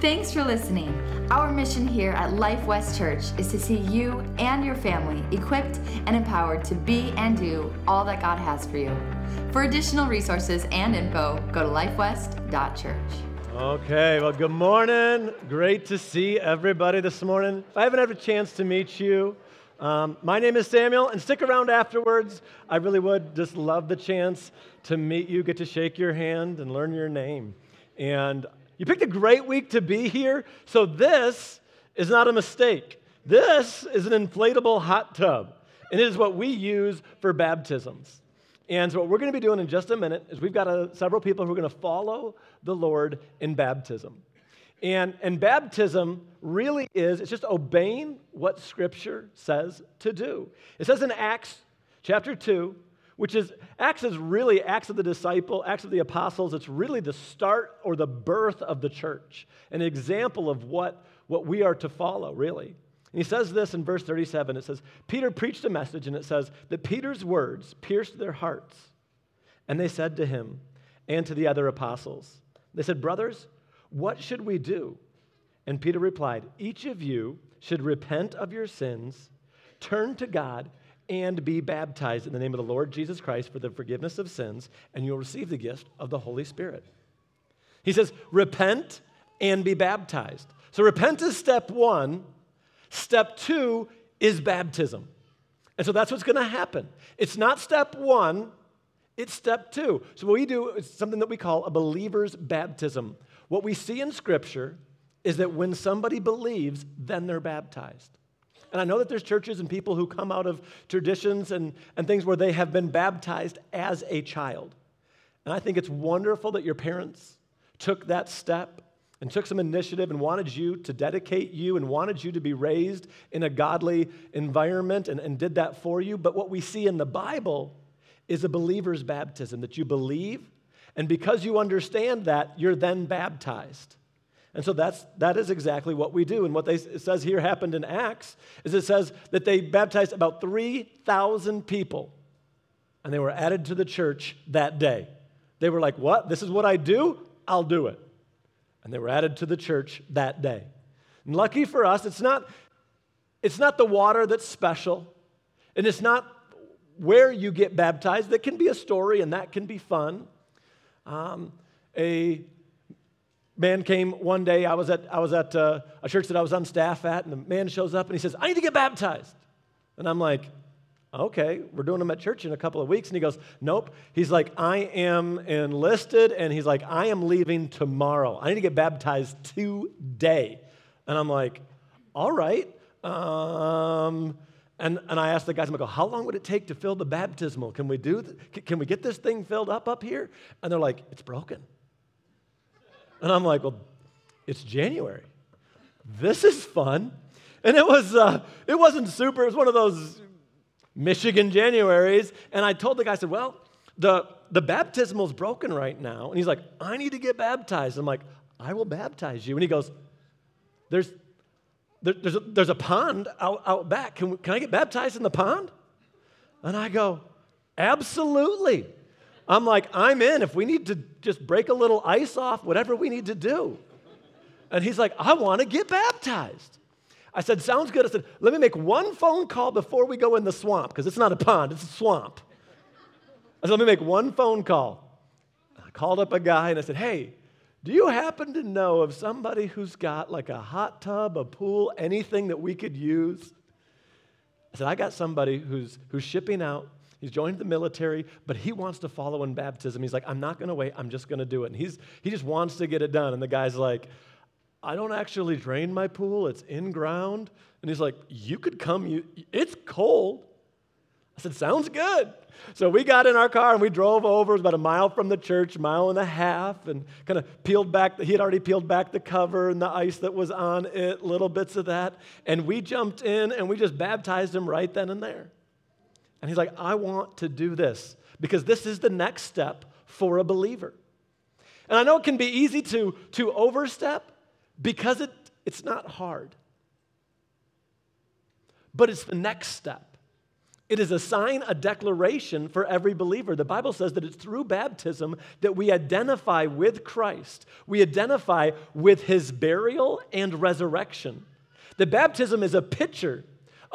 Thanks for listening. Our mission here at Life West Church is to see you and your family equipped and empowered to be and do all that God has for you. For additional resources and info, go to lifewest.church. Okay, well, good morning. Great to see everybody this morning. If I haven't had a chance to meet you. Um, my name is Samuel, and stick around afterwards. I really would just love the chance to meet you, get to shake your hand, and learn your name. And you picked a great week to be here, so this is not a mistake. This is an inflatable hot tub, and it is what we use for baptisms. And so, what we're going to be doing in just a minute is we've got a, several people who are going to follow the Lord in baptism. And, and baptism really is, it's just obeying what Scripture says to do. It says in Acts chapter 2, which is Acts is really Acts of the disciple, Acts of the apostles. It's really the start or the birth of the church, an example of what, what we are to follow, really. And he says this in verse 37. It says, Peter preached a message, and it says that Peter's words pierced their hearts. And they said to him and to the other apostles, They said, Brothers, what should we do? And Peter replied, Each of you should repent of your sins, turn to God, and be baptized in the name of the Lord Jesus Christ for the forgiveness of sins, and you'll receive the gift of the Holy Spirit. He says, repent and be baptized. So, repent is step one. Step two is baptism. And so that's what's going to happen. It's not step one, it's step two. So, what we do is something that we call a believer's baptism. What we see in Scripture is that when somebody believes, then they're baptized. And I know that there's churches and people who come out of traditions and, and things where they have been baptized as a child. And I think it's wonderful that your parents took that step and took some initiative and wanted you to dedicate you and wanted you to be raised in a godly environment and, and did that for you. But what we see in the Bible is a believer's baptism that you believe, and because you understand that, you're then baptized. And so that's, that is exactly what we do. And what they, it says here happened in Acts is it says that they baptized about 3,000 people and they were added to the church that day. They were like, What? This is what I do? I'll do it. And they were added to the church that day. And lucky for us, it's not, it's not the water that's special, and it's not where you get baptized. That can be a story and that can be fun. Um, a man came one day. I was at, I was at uh, a church that I was on staff at, and the man shows up and he says, I need to get baptized. And I'm like, okay, we're doing them at church in a couple of weeks. And he goes, nope. He's like, I am enlisted, and he's like, I am leaving tomorrow. I need to get baptized today. And I'm like, all right. Um, and, and I asked the guys, I'm like, how long would it take to fill the baptismal? Can we do, th- can we get this thing filled up up here? And they're like, it's broken. And I'm like, well, it's January. This is fun. And it, was, uh, it wasn't super, it was one of those Michigan Januaries. And I told the guy, I said, well, the, the baptismal's broken right now. And he's like, I need to get baptized. I'm like, I will baptize you. And he goes, there's, there, there's, a, there's a pond out, out back. Can, we, can I get baptized in the pond? And I go, absolutely. I'm like, I'm in. If we need to just break a little ice off, whatever we need to do. And he's like, I want to get baptized. I said, Sounds good. I said, Let me make one phone call before we go in the swamp, because it's not a pond, it's a swamp. I said, Let me make one phone call. I called up a guy and I said, Hey, do you happen to know of somebody who's got like a hot tub, a pool, anything that we could use? I said, I got somebody who's, who's shipping out He's joined the military, but he wants to follow in baptism. He's like, I'm not going to wait. I'm just going to do it. And he's, he just wants to get it done. And the guy's like, I don't actually drain my pool. It's in ground. And he's like, You could come. You, it's cold. I said, Sounds good. So we got in our car and we drove over. It was about a mile from the church, mile and a half, and kind of peeled back. He had already peeled back the cover and the ice that was on it, little bits of that. And we jumped in and we just baptized him right then and there. And he's like, I want to do this because this is the next step for a believer. And I know it can be easy to, to overstep because it, it's not hard. But it's the next step. It is a sign, a declaration for every believer. The Bible says that it's through baptism that we identify with Christ. We identify with his burial and resurrection. The baptism is a picture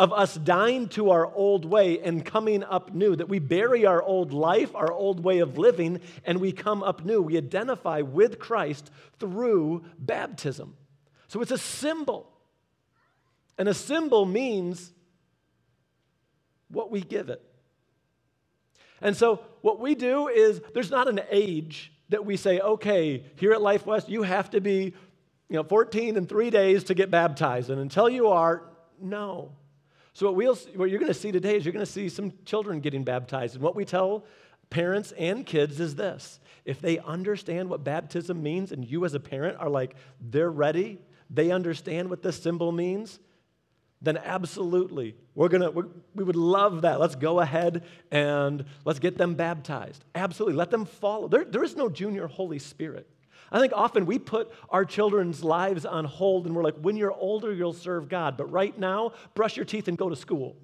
of us dying to our old way and coming up new, that we bury our old life, our old way of living, and we come up new. We identify with Christ through baptism. So it's a symbol. And a symbol means what we give it. And so what we do is there's not an age that we say, okay, here at Life West, you have to be you know, 14 and three days to get baptized. And until you are, no. So, what, we'll, what you're going to see today is you're going to see some children getting baptized. And what we tell parents and kids is this if they understand what baptism means, and you as a parent are like, they're ready, they understand what this symbol means, then absolutely, we're gonna, we're, we would love that. Let's go ahead and let's get them baptized. Absolutely, let them follow. There, there is no junior Holy Spirit. I think often we put our children's lives on hold and we're like, when you're older, you'll serve God. But right now, brush your teeth and go to school.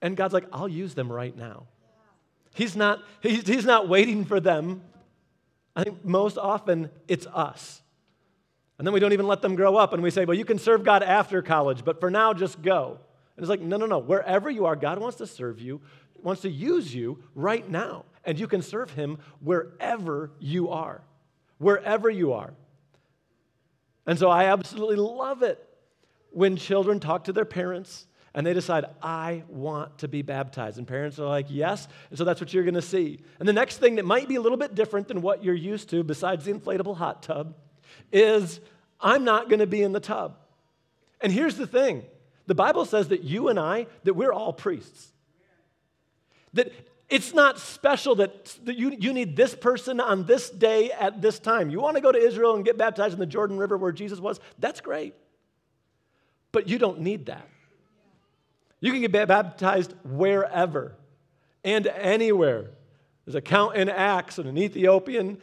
And God's like, I'll use them right now. He's not, he's, he's not waiting for them. I think most often it's us. And then we don't even let them grow up and we say, well, you can serve God after college, but for now, just go. And it's like, no, no, no. Wherever you are, God wants to serve you, wants to use you right now. And you can serve Him wherever you are wherever you are. And so I absolutely love it when children talk to their parents and they decide, I want to be baptized. And parents are like, yes. And so that's what you're going to see. And the next thing that might be a little bit different than what you're used to, besides the inflatable hot tub, is I'm not going to be in the tub. And here's the thing the Bible says that you and I, that we're all priests. That it's not special that, that you, you need this person on this day at this time. You want to go to Israel and get baptized in the Jordan River where Jesus was? That's great. But you don't need that. You can get baptized wherever and anywhere. There's a count in Acts, and an Ethiopian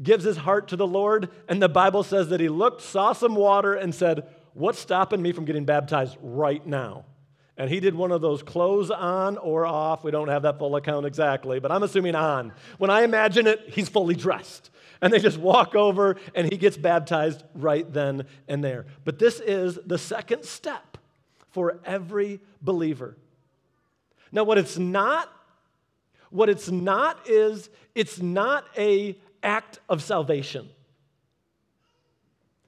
gives his heart to the Lord, and the Bible says that he looked, saw some water, and said, What's stopping me from getting baptized right now? And he did one of those clothes on or off. We don't have that full account exactly, but I'm assuming on. When I imagine it, he's fully dressed. And they just walk over and he gets baptized right then and there. But this is the second step for every believer. Now, what it's not, what it's not is it's not a act of salvation.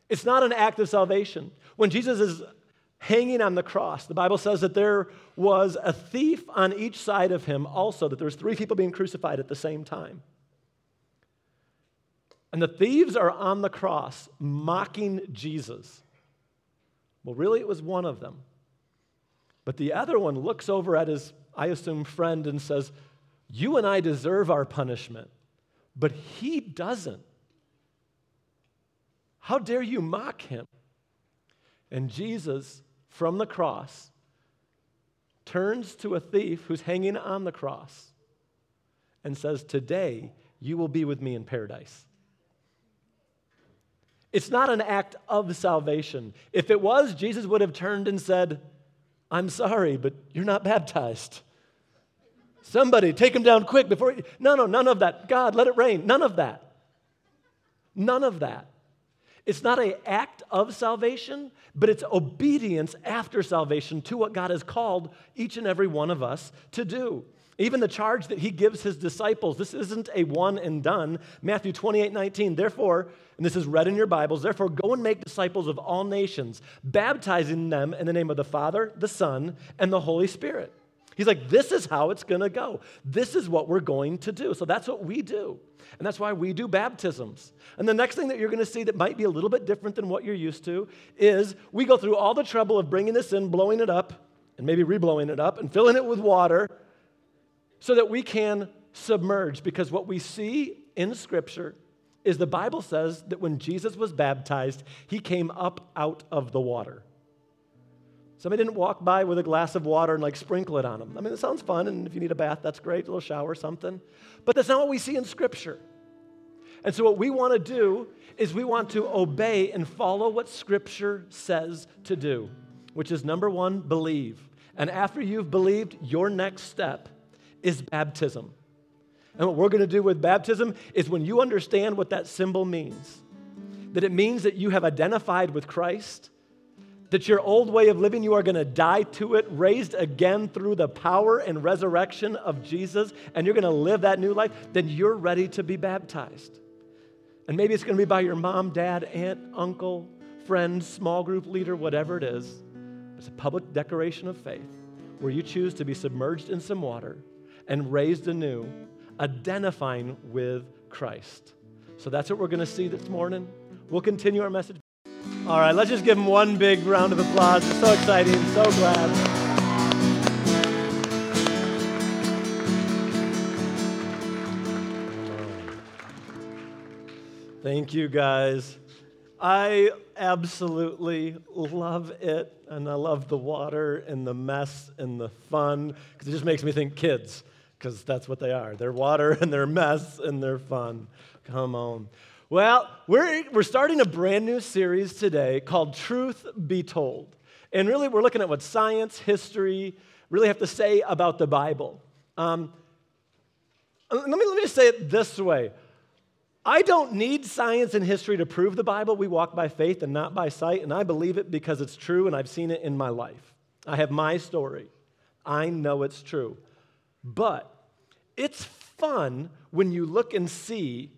It's not an act of salvation. When Jesus is hanging on the cross. The Bible says that there was a thief on each side of him also, that there was three people being crucified at the same time. And the thieves are on the cross mocking Jesus. Well, really, it was one of them. But the other one looks over at his, I assume, friend and says, You and I deserve our punishment, but he doesn't. How dare you mock him? And Jesus from the cross turns to a thief who's hanging on the cross and says, Today you will be with me in paradise. It's not an act of salvation. If it was, Jesus would have turned and said, I'm sorry, but you're not baptized. Somebody take him down quick before. You... No, no, none of that. God, let it rain. None of that. None of that. It's not an act of salvation, but it's obedience after salvation to what God has called each and every one of us to do. Even the charge that he gives his disciples, this isn't a one and done. Matthew 28 19, therefore, and this is read in your Bibles, therefore go and make disciples of all nations, baptizing them in the name of the Father, the Son, and the Holy Spirit. He's like, this is how it's gonna go. This is what we're going to do. So that's what we do. And that's why we do baptisms. And the next thing that you're going to see that might be a little bit different than what you're used to is we go through all the trouble of bringing this in, blowing it up, and maybe reblowing it up, and filling it with water so that we can submerge. Because what we see in Scripture is the Bible says that when Jesus was baptized, he came up out of the water. Somebody didn't walk by with a glass of water and like sprinkle it on them. I mean, it sounds fun, and if you need a bath, that's great, a little shower, or something. But that's not what we see in Scripture. And so, what we want to do is we want to obey and follow what Scripture says to do, which is number one, believe. And after you've believed, your next step is baptism. And what we're going to do with baptism is when you understand what that symbol means, that it means that you have identified with Christ, that your old way of living, you are going to die to it, raised again through the power and resurrection of Jesus, and you're going to live that new life, then you're ready to be baptized. And maybe it's going to be by your mom, dad, aunt, uncle, friend, small group leader, whatever it is. It's a public declaration of faith where you choose to be submerged in some water and raised anew, identifying with Christ. So that's what we're going to see this morning. We'll continue our message. All right, let's just give him one big round of applause. It's so exciting, so glad. Thank you, guys. I absolutely love it. And I love the water and the mess and the fun because it just makes me think kids because that's what they are. They're water and they're mess and they're fun. Come on. Well, we're, we're starting a brand new series today called Truth Be Told. And really, we're looking at what science, history really have to say about the Bible. Um, let, me, let me just say it this way I don't need science and history to prove the Bible. We walk by faith and not by sight, and I believe it because it's true and I've seen it in my life. I have my story. I know it's true. But it's fun when you look and see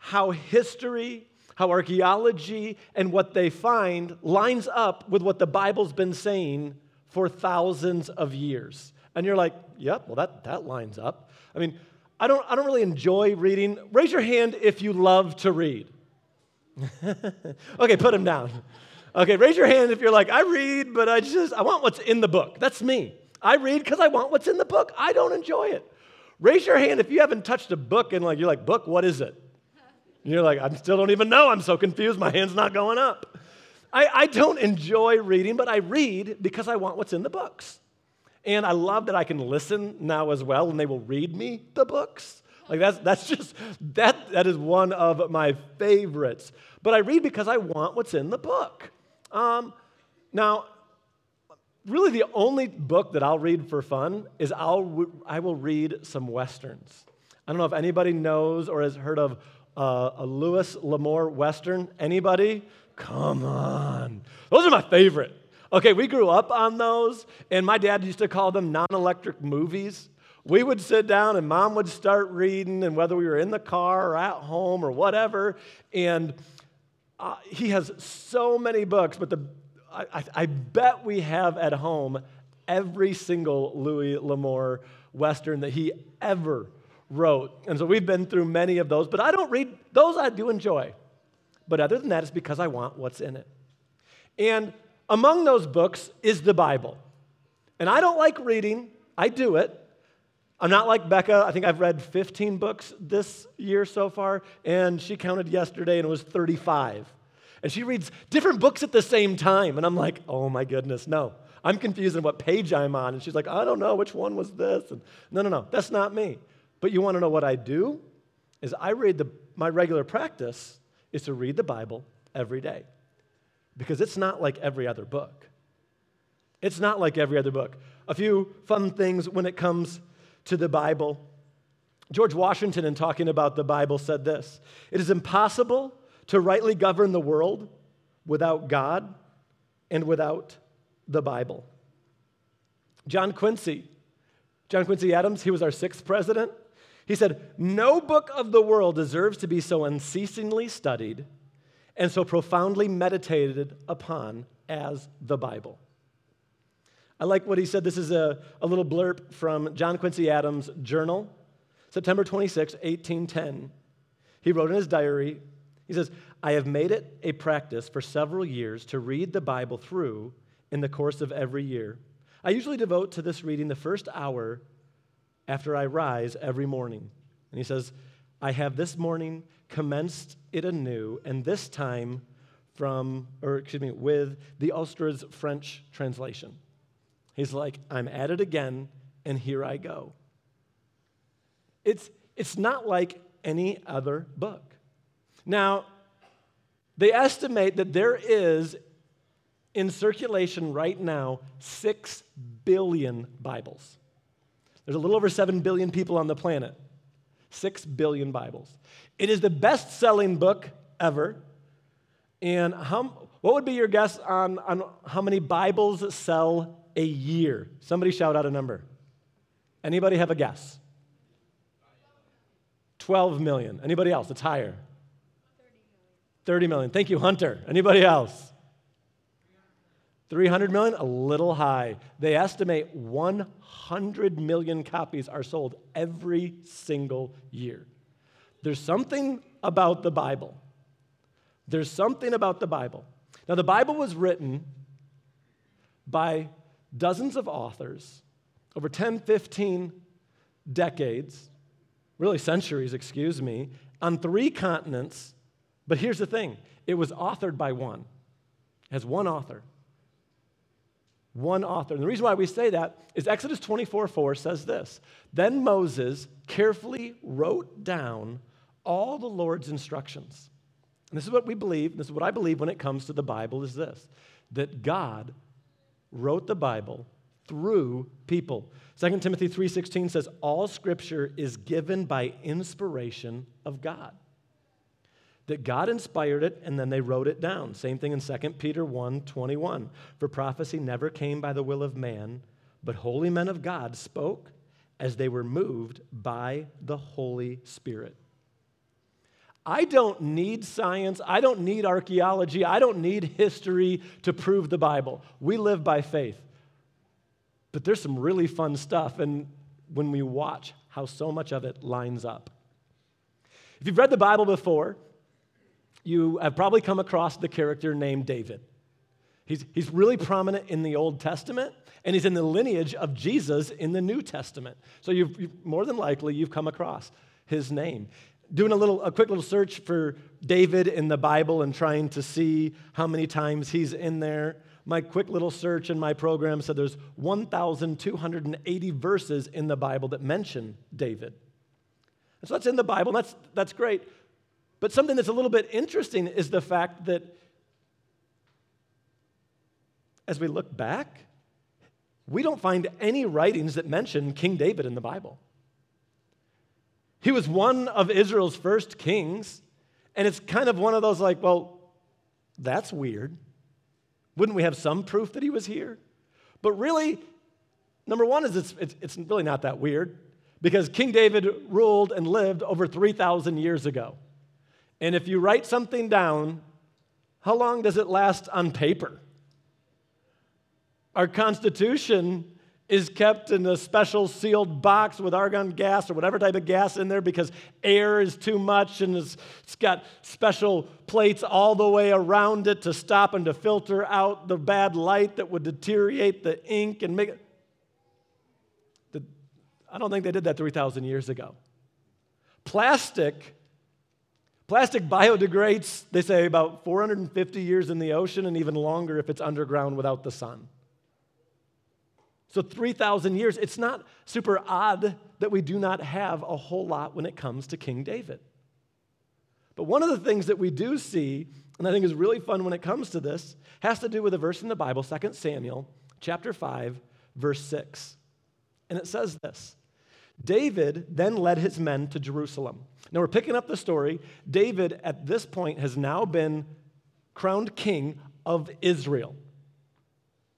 how history, how archaeology, and what they find lines up with what the Bible's been saying for thousands of years. And you're like, yep, well, that, that lines up. I mean, I don't, I don't really enjoy reading. Raise your hand if you love to read. okay, put him down. Okay, raise your hand if you're like, I read, but I just, I want what's in the book. That's me. I read because I want what's in the book. I don't enjoy it. Raise your hand if you haven't touched a book and like, you're like, book, what is it? And you're like, I still don't even know. I'm so confused. My hand's not going up. I, I don't enjoy reading, but I read because I want what's in the books. And I love that I can listen now as well, and they will read me the books. Like that's that's just that that is one of my favorites. But I read because I want what's in the book. Um, now, really, the only book that I'll read for fun is I'll I will read some westerns. I don't know if anybody knows or has heard of uh, a Louis L'Amour western. Anybody? Come on, those are my favorite. Okay, we grew up on those, and my dad used to call them non electric movies. We would sit down, and mom would start reading, and whether we were in the car or at home or whatever, and uh, he has so many books, but the, I, I bet we have at home every single Louis L'Amour Western that he ever wrote. And so we've been through many of those, but I don't read those, I do enjoy. But other than that, it's because I want what's in it. And among those books is the Bible. And I don't like reading, I do it. I'm not like Becca. I think I've read 15 books this year so far, and she counted yesterday and it was 35. And she reads different books at the same time. And I'm like, oh my goodness, no. I'm confused on what page I'm on. And she's like, I don't know, which one was this? And no, no, no, that's not me. But you want to know what I do? Is I read the, my regular practice is to read the Bible every day because it's not like every other book. It's not like every other book. A few fun things when it comes to the Bible. George Washington, in talking about the Bible, said this It is impossible to rightly govern the world without God and without the Bible. John Quincy, John Quincy Adams, he was our sixth president. He said, No book of the world deserves to be so unceasingly studied and so profoundly meditated upon as the Bible. I like what he said. This is a, a little blurb from John Quincy Adams' journal, September 26, 1810. He wrote in his diary, he says, I have made it a practice for several years to read the Bible through in the course of every year. I usually devote to this reading the first hour after I rise every morning. And he says, I have this morning commenced it anew, and this time from, or excuse me, with the Ulster's French translation. He's like, I'm at it again, and here I go. It's, it's not like any other book. Now, they estimate that there is in circulation right now 6 billion Bibles. There's a little over 7 billion people on the planet. 6 billion Bibles. It is the best selling book ever. And how, what would be your guess on, on how many Bibles sell a year? Somebody shout out a number. Anybody have a guess? 12 million. Anybody else? It's higher. 30 million. Thank you, Hunter. Anybody else? 300 million? A little high. They estimate 100 million copies are sold every single year. There's something about the Bible. There's something about the Bible. Now, the Bible was written by dozens of authors over 10, 15 decades, really centuries, excuse me, on three continents. But here's the thing it was authored by one, has one author. One author. And the reason why we say that is Exodus 24 4 says this Then Moses carefully wrote down all the Lord's instructions. And this is what we believe, this is what I believe when it comes to the Bible is this that God wrote the Bible through people. 2 Timothy 3:16 says all scripture is given by inspiration of God. That God inspired it and then they wrote it down. Same thing in 2 Peter 1:21. For prophecy never came by the will of man, but holy men of God spoke as they were moved by the Holy Spirit. I don't need science. I don't need archaeology. I don't need history to prove the Bible. We live by faith. But there's some really fun stuff, and when we watch how so much of it lines up. If you've read the Bible before, you have probably come across the character named David. He's, he's really prominent in the Old Testament, and he's in the lineage of Jesus in the New Testament. So you've, you've more than likely you've come across his name. Doing a little, a quick little search for David in the Bible and trying to see how many times he's in there my quick little search in my program said there's 1,280 verses in the Bible that mention David. And so that's in the Bible, that's, that's great. But something that's a little bit interesting is the fact that as we look back, we don't find any writings that mention King David in the Bible. He was one of Israel's first kings, and it's kind of one of those like, well, that's weird. Wouldn't we have some proof that he was here? But really, number one is it's, it's, it's really not that weird because King David ruled and lived over 3,000 years ago. And if you write something down, how long does it last on paper? Our Constitution is kept in a special sealed box with argon gas or whatever type of gas in there because air is too much and it's, it's got special plates all the way around it to stop and to filter out the bad light that would deteriorate the ink and make it. The, I don't think they did that 3,000 years ago. Plastic. Plastic biodegrades, they say, about 450 years in the ocean and even longer if it's underground without the sun. So, 3,000 years, it's not super odd that we do not have a whole lot when it comes to King David. But one of the things that we do see, and I think is really fun when it comes to this, has to do with a verse in the Bible, 2 Samuel chapter 5, verse 6. And it says this David then led his men to Jerusalem. Now we're picking up the story. David, at this point, has now been crowned king of Israel.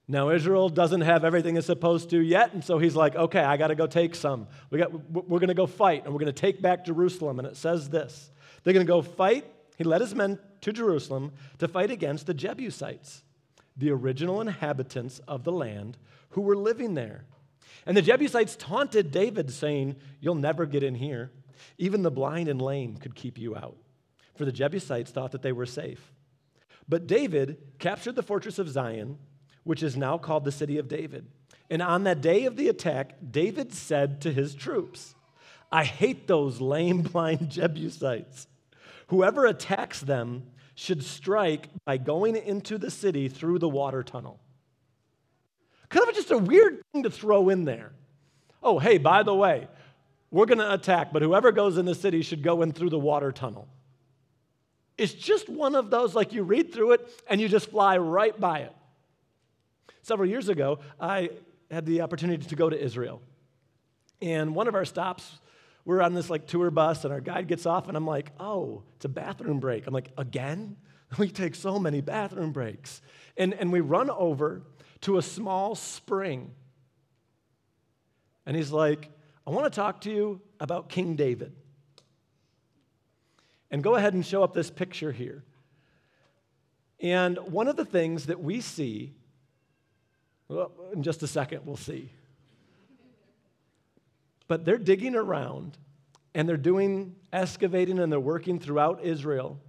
Now, Israel doesn't have everything it's supposed to yet, and so he's like, okay, I got to go take some. We got, we're going to go fight, and we're going to take back Jerusalem. And it says this they're going to go fight. He led his men to Jerusalem to fight against the Jebusites, the original inhabitants of the land who were living there. And the Jebusites taunted David, saying, You'll never get in here. Even the blind and lame could keep you out. For the Jebusites thought that they were safe. But David captured the fortress of Zion which is now called the city of David. And on that day of the attack, David said to his troops, I hate those lame, blind Jebusites. Whoever attacks them should strike by going into the city through the water tunnel. Kind of just a weird thing to throw in there. Oh, hey, by the way, we're going to attack, but whoever goes in the city should go in through the water tunnel. It's just one of those, like you read through it and you just fly right by it. Several years ago, I had the opportunity to go to Israel. And one of our stops, we're on this like tour bus, and our guide gets off, and I'm like, oh, it's a bathroom break. I'm like, again? We take so many bathroom breaks. And, and we run over to a small spring. And he's like, I want to talk to you about King David. And go ahead and show up this picture here. And one of the things that we see, well, in just a second, we'll see. But they're digging around and they're doing excavating and they're working throughout Israel.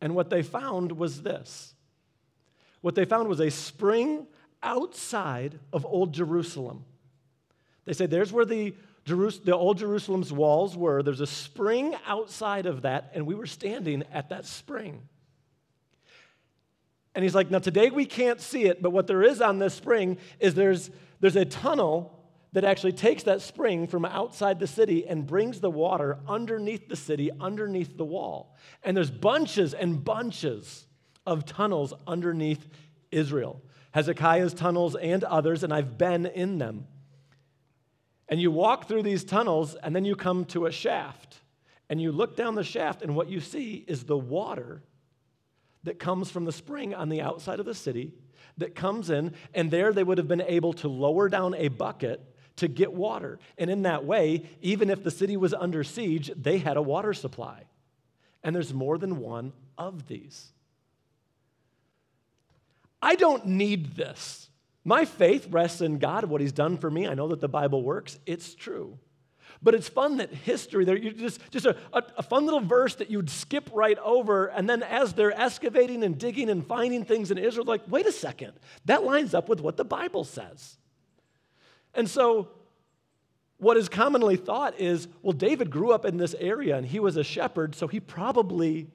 And what they found was this what they found was a spring outside of Old Jerusalem. They say there's where the, Jerus- the Old Jerusalem's walls were. There's a spring outside of that, and we were standing at that spring. And he's like, now today we can't see it, but what there is on this spring is there's, there's a tunnel that actually takes that spring from outside the city and brings the water underneath the city, underneath the wall. And there's bunches and bunches of tunnels underneath Israel. Hezekiah's tunnels and others, and I've been in them. And you walk through these tunnels, and then you come to a shaft. And you look down the shaft, and what you see is the water that comes from the spring on the outside of the city that comes in, and there they would have been able to lower down a bucket to get water. And in that way, even if the city was under siege, they had a water supply. And there's more than one of these. I don't need this. My faith rests in God, what He's done for me. I know that the Bible works, it's true. But it's fun that history, there, you just, just a, a, a, fun little verse that you'd skip right over. And then as they're excavating and digging and finding things in Israel, like, wait a second, that lines up with what the Bible says. And so, what is commonly thought is well, David grew up in this area and he was a shepherd, so he probably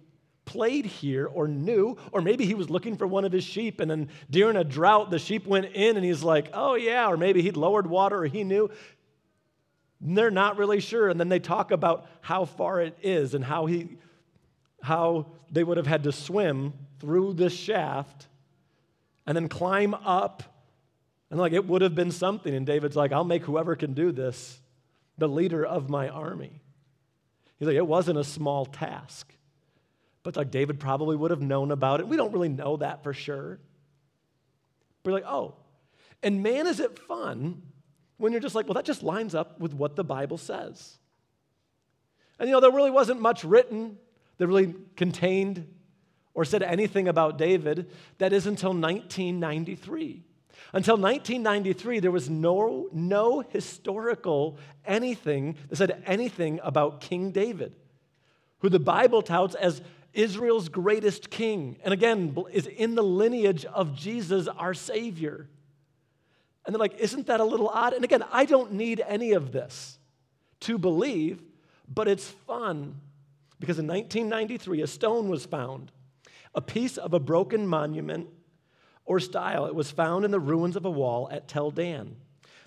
played here or knew, or maybe he was looking for one of his sheep and then during a drought, the sheep went in and he's like, oh yeah, or maybe he'd lowered water or he knew. they're not really sure. And then they talk about how far it is and how he how they would have had to swim through this shaft and then climb up and like it would have been something. And David's like, I'll make whoever can do this the leader of my army. He's like, it wasn't a small task. But like David probably would have known about it. We don't really know that for sure. But like, oh. And man, is it fun when you're just like, well, that just lines up with what the Bible says. And you know, there really wasn't much written that really contained or said anything about David. That is until 1993. Until 1993, there was no, no historical anything that said anything about King David, who the Bible touts as Israel's greatest king, and again, is in the lineage of Jesus, our Savior. And they're like, isn't that a little odd? And again, I don't need any of this to believe, but it's fun because in 1993, a stone was found, a piece of a broken monument or stele. It was found in the ruins of a wall at Tel Dan,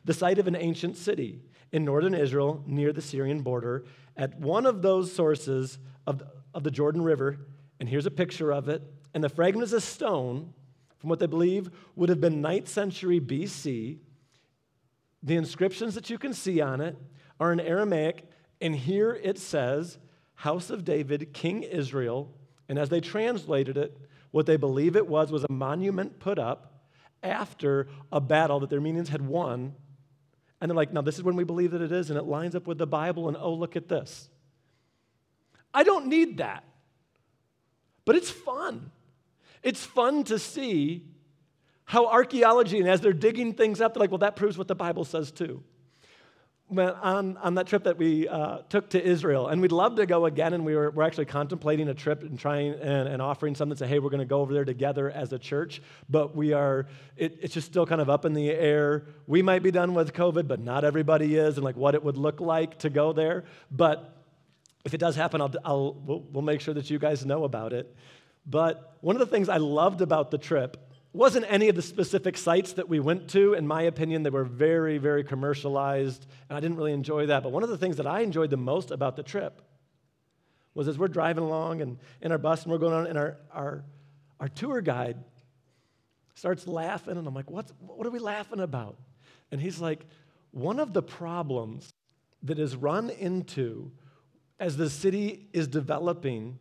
the site of an ancient city in northern Israel near the Syrian border, at one of those sources of of the Jordan River. And here's a picture of it. And the fragment is a stone from what they believe would have been 9th century BC. The inscriptions that you can see on it are in Aramaic, and here it says, House of David, King Israel. And as they translated it, what they believe it was was a monument put up after a battle that their minions had won. And they're like, now this is when we believe that it is, and it lines up with the Bible, and oh, look at this. I don't need that. But it's fun. It's fun to see how archaeology, and as they're digging things up, they're like, well, that proves what the Bible says too on, on that trip that we uh, took to Israel, and we'd love to go again. And we were, we're actually contemplating a trip and trying and, and offering something. To say, hey, we're going to go over there together as a church, but we are. It, it's just still kind of up in the air. We might be done with COVID, but not everybody is, and like what it would look like to go there. But if it does happen, I'll, I'll we'll, we'll make sure that you guys know about it. But one of the things I loved about the trip wasn't any of the specific sites that we went to. In my opinion, they were very, very commercialized, and I didn't really enjoy that. But one of the things that I enjoyed the most about the trip was as we're driving along and in our bus and we're going on, and our, our, our tour guide Starts laughing, and I'm like, What's, what are we laughing about? And he's like, One of the problems that is run into as the city is developing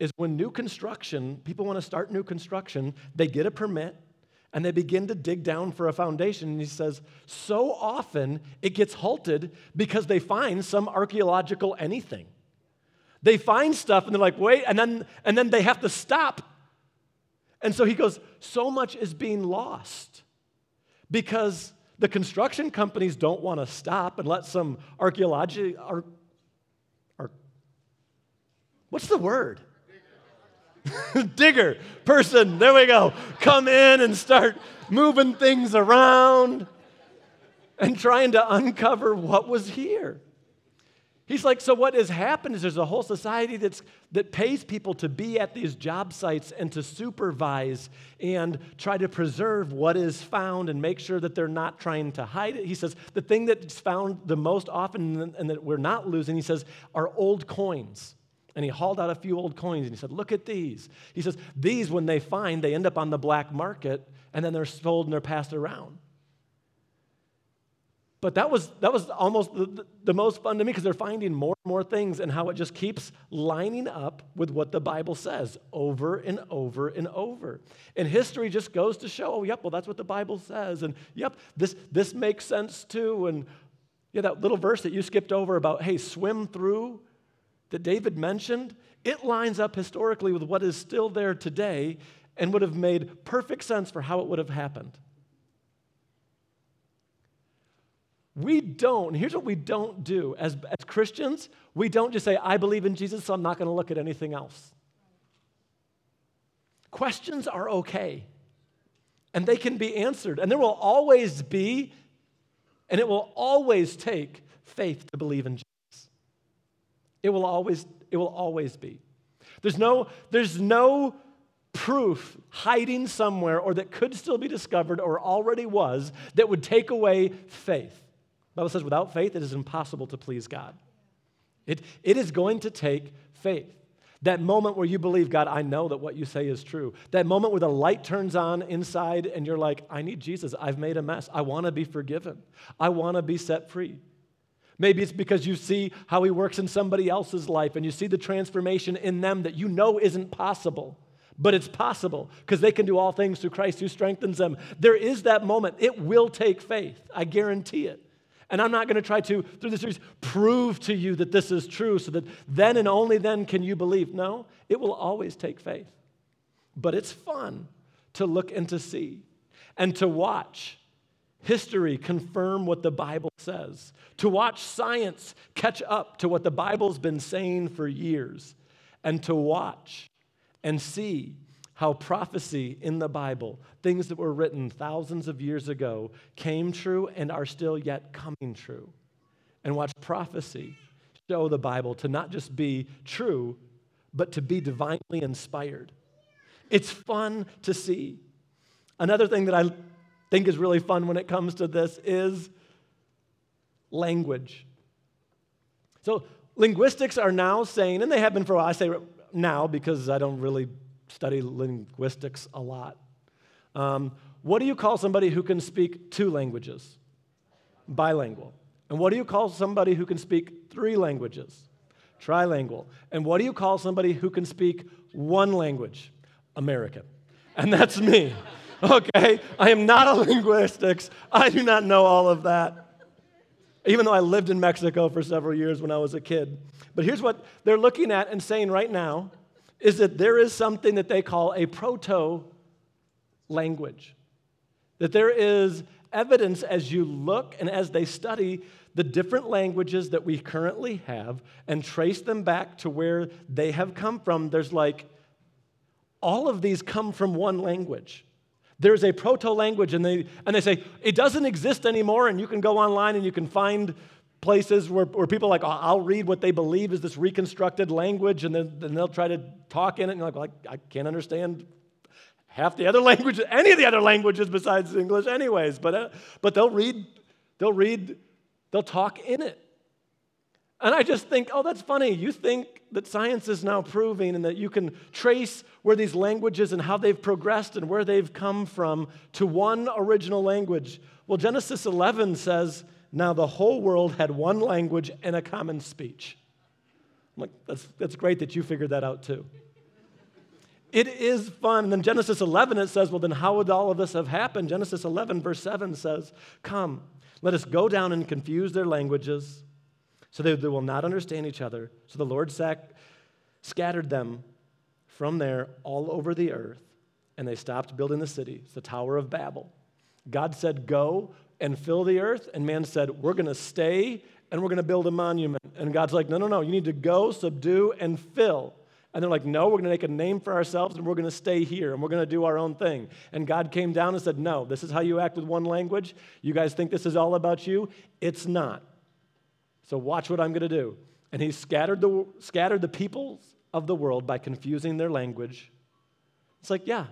is when new construction, people want to start new construction, they get a permit and they begin to dig down for a foundation. And he says, so often it gets halted because they find some archaeological anything. They find stuff and they're like, wait, and then, and then they have to stop. And so he goes, so much is being lost because the construction companies don't want to stop and let some archaeology, ar, ar, what's the word? digger person, there we go, come in and start moving things around and trying to uncover what was here. He's like, so what has happened is there's a whole society that's, that pays people to be at these job sites and to supervise and try to preserve what is found and make sure that they're not trying to hide it. He says, the thing that's found the most often and that we're not losing, he says, are old coins. And he hauled out a few old coins and he said, Look at these. He says, These, when they find, they end up on the black market and then they're sold and they're passed around. But that was, that was almost the, the most fun to me because they're finding more and more things and how it just keeps lining up with what the Bible says over and over and over. And history just goes to show, oh, yep, well, that's what the Bible says. And yep, this, this makes sense too. And yeah, that little verse that you skipped over about, hey, swim through that David mentioned, it lines up historically with what is still there today and would have made perfect sense for how it would have happened. We don't, here's what we don't do as, as Christians we don't just say, I believe in Jesus, so I'm not going to look at anything else. Questions are okay, and they can be answered, and there will always be, and it will always take faith to believe in Jesus. It will always, it will always be. There's no, there's no proof hiding somewhere or that could still be discovered or already was that would take away faith. The Bible says, without faith, it is impossible to please God. It, it is going to take faith. That moment where you believe, God, I know that what you say is true. That moment where the light turns on inside and you're like, I need Jesus. I've made a mess. I want to be forgiven. I want to be set free. Maybe it's because you see how he works in somebody else's life and you see the transformation in them that you know isn't possible, but it's possible because they can do all things through Christ who strengthens them. There is that moment. It will take faith. I guarantee it. And I'm not going to try to, through this series, prove to you that this is true so that then and only then can you believe. No, it will always take faith. But it's fun to look and to see and to watch history confirm what the Bible says, to watch science catch up to what the Bible's been saying for years, and to watch and see how prophecy in the Bible, things that were written thousands of years ago, came true and are still yet coming true. And watch prophecy show the Bible to not just be true, but to be divinely inspired. It's fun to see. Another thing that I think is really fun when it comes to this is language. So, linguistics are now saying, and they have been for a while, I say now because I don't really study linguistics a lot. Um, what do you call somebody who can speak two languages? Bilingual. And what do you call somebody who can speak three languages? Trilingual. And what do you call somebody who can speak one language? American. And that's me. Okay? I am not a linguistics. I do not know all of that. Even though I lived in Mexico for several years when I was a kid. But here's what they're looking at and saying right now is that there is something that they call a proto language. That there is evidence as you look and as they study the different languages that we currently have and trace them back to where they have come from. There's like, all of these come from one language. There's a proto language, and they, and they say it doesn't exist anymore, and you can go online and you can find places where, where people are like, I'll read what they believe is this reconstructed language, and then, then they'll try to talk in it, and you're like, well, I, I can't understand half the other languages, any of the other languages besides English, anyways. But, uh, but they'll read, they'll read, they'll talk in it. And I just think, oh, that's funny. You think that science is now proving and that you can trace where these languages and how they've progressed and where they've come from to one original language. Well, Genesis 11 says, now the whole world had one language and a common speech. I'm like, that's, that's great that you figured that out too. It is fun. And then Genesis 11, it says, well, then how would all of this have happened? Genesis 11, verse 7 says, Come, let us go down and confuse their languages so that they will not understand each other. So the Lord sac- scattered them from there all over the earth, and they stopped building the city, it's the Tower of Babel. God said, Go and fill the earth, and man said, We're going to stay and we're going to build a monument. And God's like, No, no, no, you need to go, subdue, and fill. And they're like, no, we're going to make a name for ourselves and we're going to stay here and we're going to do our own thing. And God came down and said, no, this is how you act with one language. You guys think this is all about you? It's not. So watch what I'm going to do. And he scattered the, scattered the peoples of the world by confusing their language. It's like, yeah,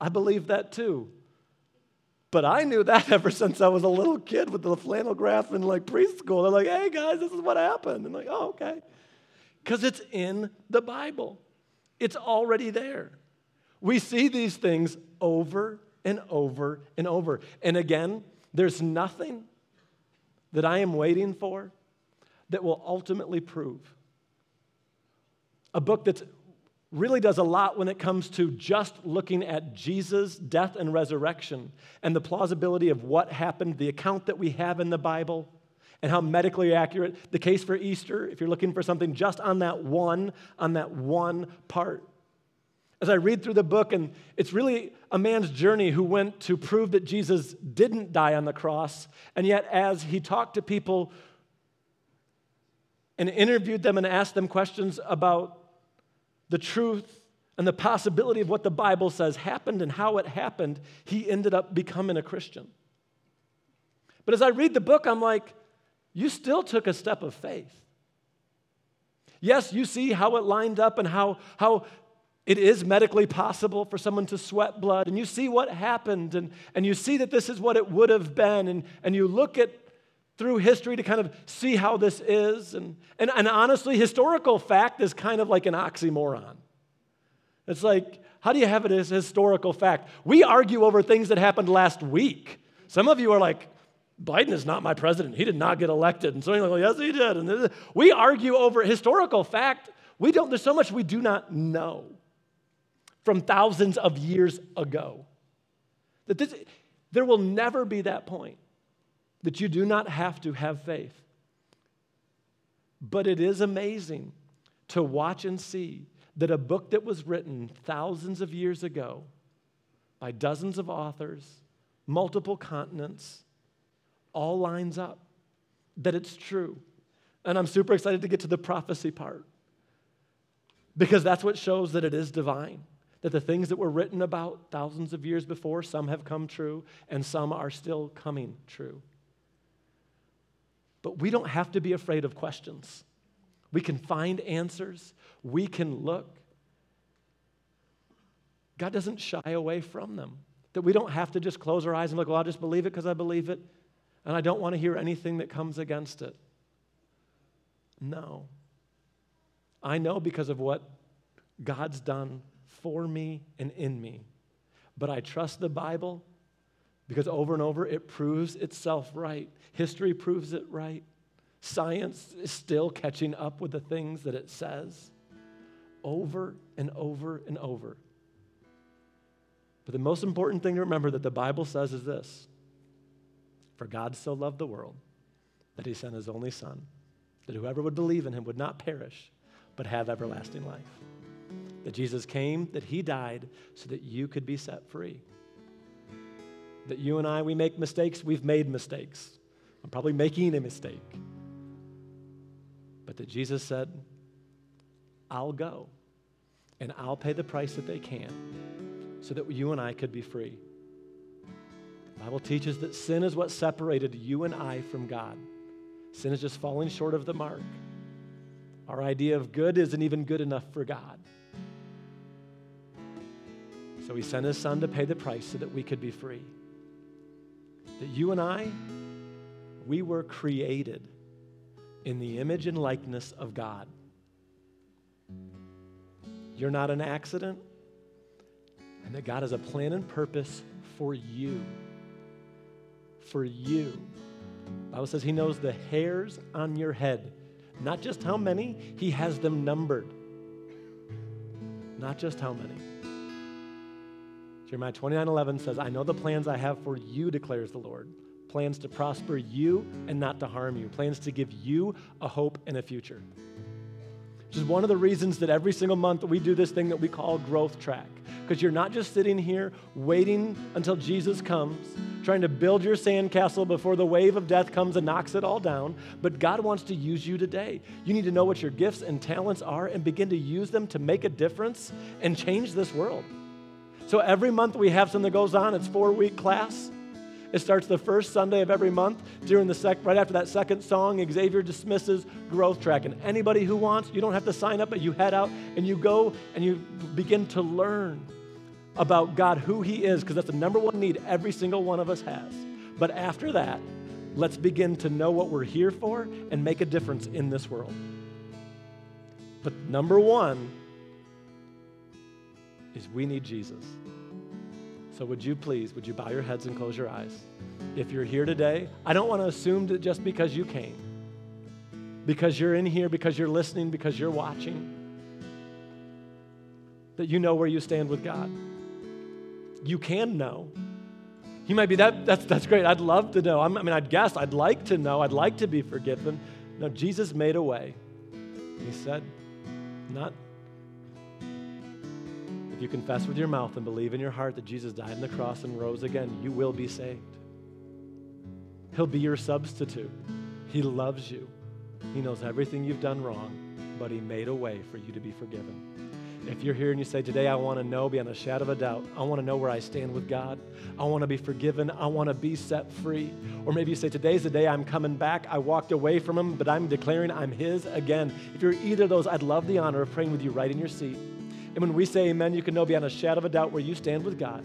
I believe that too. But I knew that ever since I was a little kid with the flannel graph in like preschool. They're like, hey guys, this is what happened. And like, oh, okay. Because it's in the Bible, it's already there. We see these things over and over and over. And again, there's nothing that I am waiting for that will ultimately prove. A book that really does a lot when it comes to just looking at Jesus' death and resurrection and the plausibility of what happened, the account that we have in the Bible, and how medically accurate. The case for Easter, if you're looking for something just on that one, on that one part. As I read through the book, and it's really a man's journey who went to prove that Jesus didn't die on the cross, and yet as he talked to people and interviewed them and asked them questions about the truth and the possibility of what the Bible says happened and how it happened, he ended up becoming a Christian. But as I read the book, I'm like, you still took a step of faith. Yes, you see how it lined up and how, how it is medically possible for someone to sweat blood, and you see what happened, and, and you see that this is what it would have been, and, and you look at through history to kind of see how this is. And, and, and honestly, historical fact is kind of like an oxymoron. It's like, how do you have it as historical fact? We argue over things that happened last week. Some of you are like, Biden is not my president. He did not get elected. And so you're like, well, yes, he did. And we argue over historical fact. We don't, there's so much we do not know from thousands of years ago. That this, there will never be that point that you do not have to have faith. But it is amazing to watch and see that a book that was written thousands of years ago by dozens of authors, multiple continents, all lines up, that it's true. And I'm super excited to get to the prophecy part because that's what shows that it is divine. That the things that were written about thousands of years before, some have come true and some are still coming true. But we don't have to be afraid of questions. We can find answers, we can look. God doesn't shy away from them. That we don't have to just close our eyes and look, well, I'll just believe it because I believe it, and I don't want to hear anything that comes against it. No. I know because of what God's done for me and in me. But I trust the Bible because over and over it proves itself right. History proves it right. Science is still catching up with the things that it says over and over and over. But the most important thing to remember that the Bible says is this For God so loved the world that he sent his only Son, that whoever would believe in him would not perish, but have everlasting life. That Jesus came, that he died, so that you could be set free that you and I, we make mistakes. We've made mistakes. I'm probably making a mistake. But that Jesus said, I'll go and I'll pay the price that they can so that you and I could be free. The Bible teaches that sin is what separated you and I from God. Sin is just falling short of the mark. Our idea of good isn't even good enough for God. So he sent his son to pay the price so that we could be free that you and I, we were created in the image and likeness of God. You're not an accident, and that God has a plan and purpose for you. For you. The Bible says He knows the hairs on your head, not just how many, He has them numbered. Not just how many. Jeremiah 29 11 says, I know the plans I have for you, declares the Lord. Plans to prosper you and not to harm you. Plans to give you a hope and a future. Which is one of the reasons that every single month we do this thing that we call Growth Track. Because you're not just sitting here waiting until Jesus comes, trying to build your sandcastle before the wave of death comes and knocks it all down, but God wants to use you today. You need to know what your gifts and talents are and begin to use them to make a difference and change this world. So every month we have something that goes on. It's four week class. It starts the first Sunday of every month. During the sec, right after that second song, Xavier dismisses growth track. And anybody who wants, you don't have to sign up, but you head out and you go and you begin to learn about God, who He is, because that's the number one need every single one of us has. But after that, let's begin to know what we're here for and make a difference in this world. But number one is we need Jesus. So, would you please, would you bow your heads and close your eyes? If you're here today, I don't want to assume that just because you came, because you're in here, because you're listening, because you're watching, that you know where you stand with God. You can know. You might be that, that's, that's great. I'd love to know. I mean, I'd guess, I'd like to know. I'd like to be forgiven. No, Jesus made a way. He said, not you confess with your mouth and believe in your heart that Jesus died on the cross and rose again, you will be saved. He'll be your substitute. He loves you. He knows everything you've done wrong, but He made a way for you to be forgiven. If you're here and you say, Today I want to know beyond a shadow of a doubt, I want to know where I stand with God. I want to be forgiven. I want to be set free. Or maybe you say, Today's the day I'm coming back. I walked away from Him, but I'm declaring I'm His again. If you're either of those, I'd love the honor of praying with you right in your seat. And when we say amen, you can know beyond a shadow of a doubt where you stand with God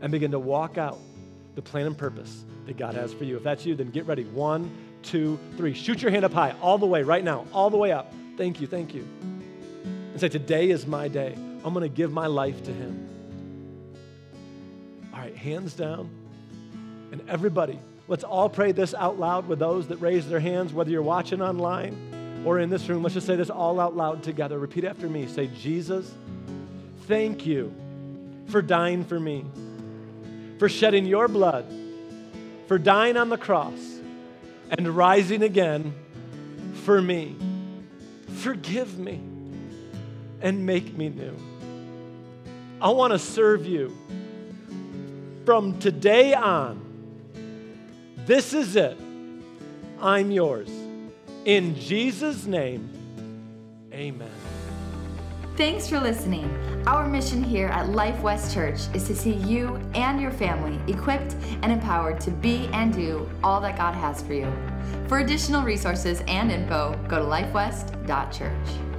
and begin to walk out the plan and purpose that God has for you. If that's you, then get ready. One, two, three. Shoot your hand up high, all the way, right now, all the way up. Thank you, thank you. And say, Today is my day. I'm going to give my life to Him. All right, hands down. And everybody, let's all pray this out loud with those that raise their hands, whether you're watching online or in this room, let's just say this all out loud together. Repeat after me. Say, Jesus, thank you for dying for me, for shedding your blood, for dying on the cross, and rising again for me. Forgive me and make me new. I want to serve you from today on. This is it. I'm yours. In Jesus' name, amen. Thanks for listening. Our mission here at Life West Church is to see you and your family equipped and empowered to be and do all that God has for you. For additional resources and info, go to lifewest.church.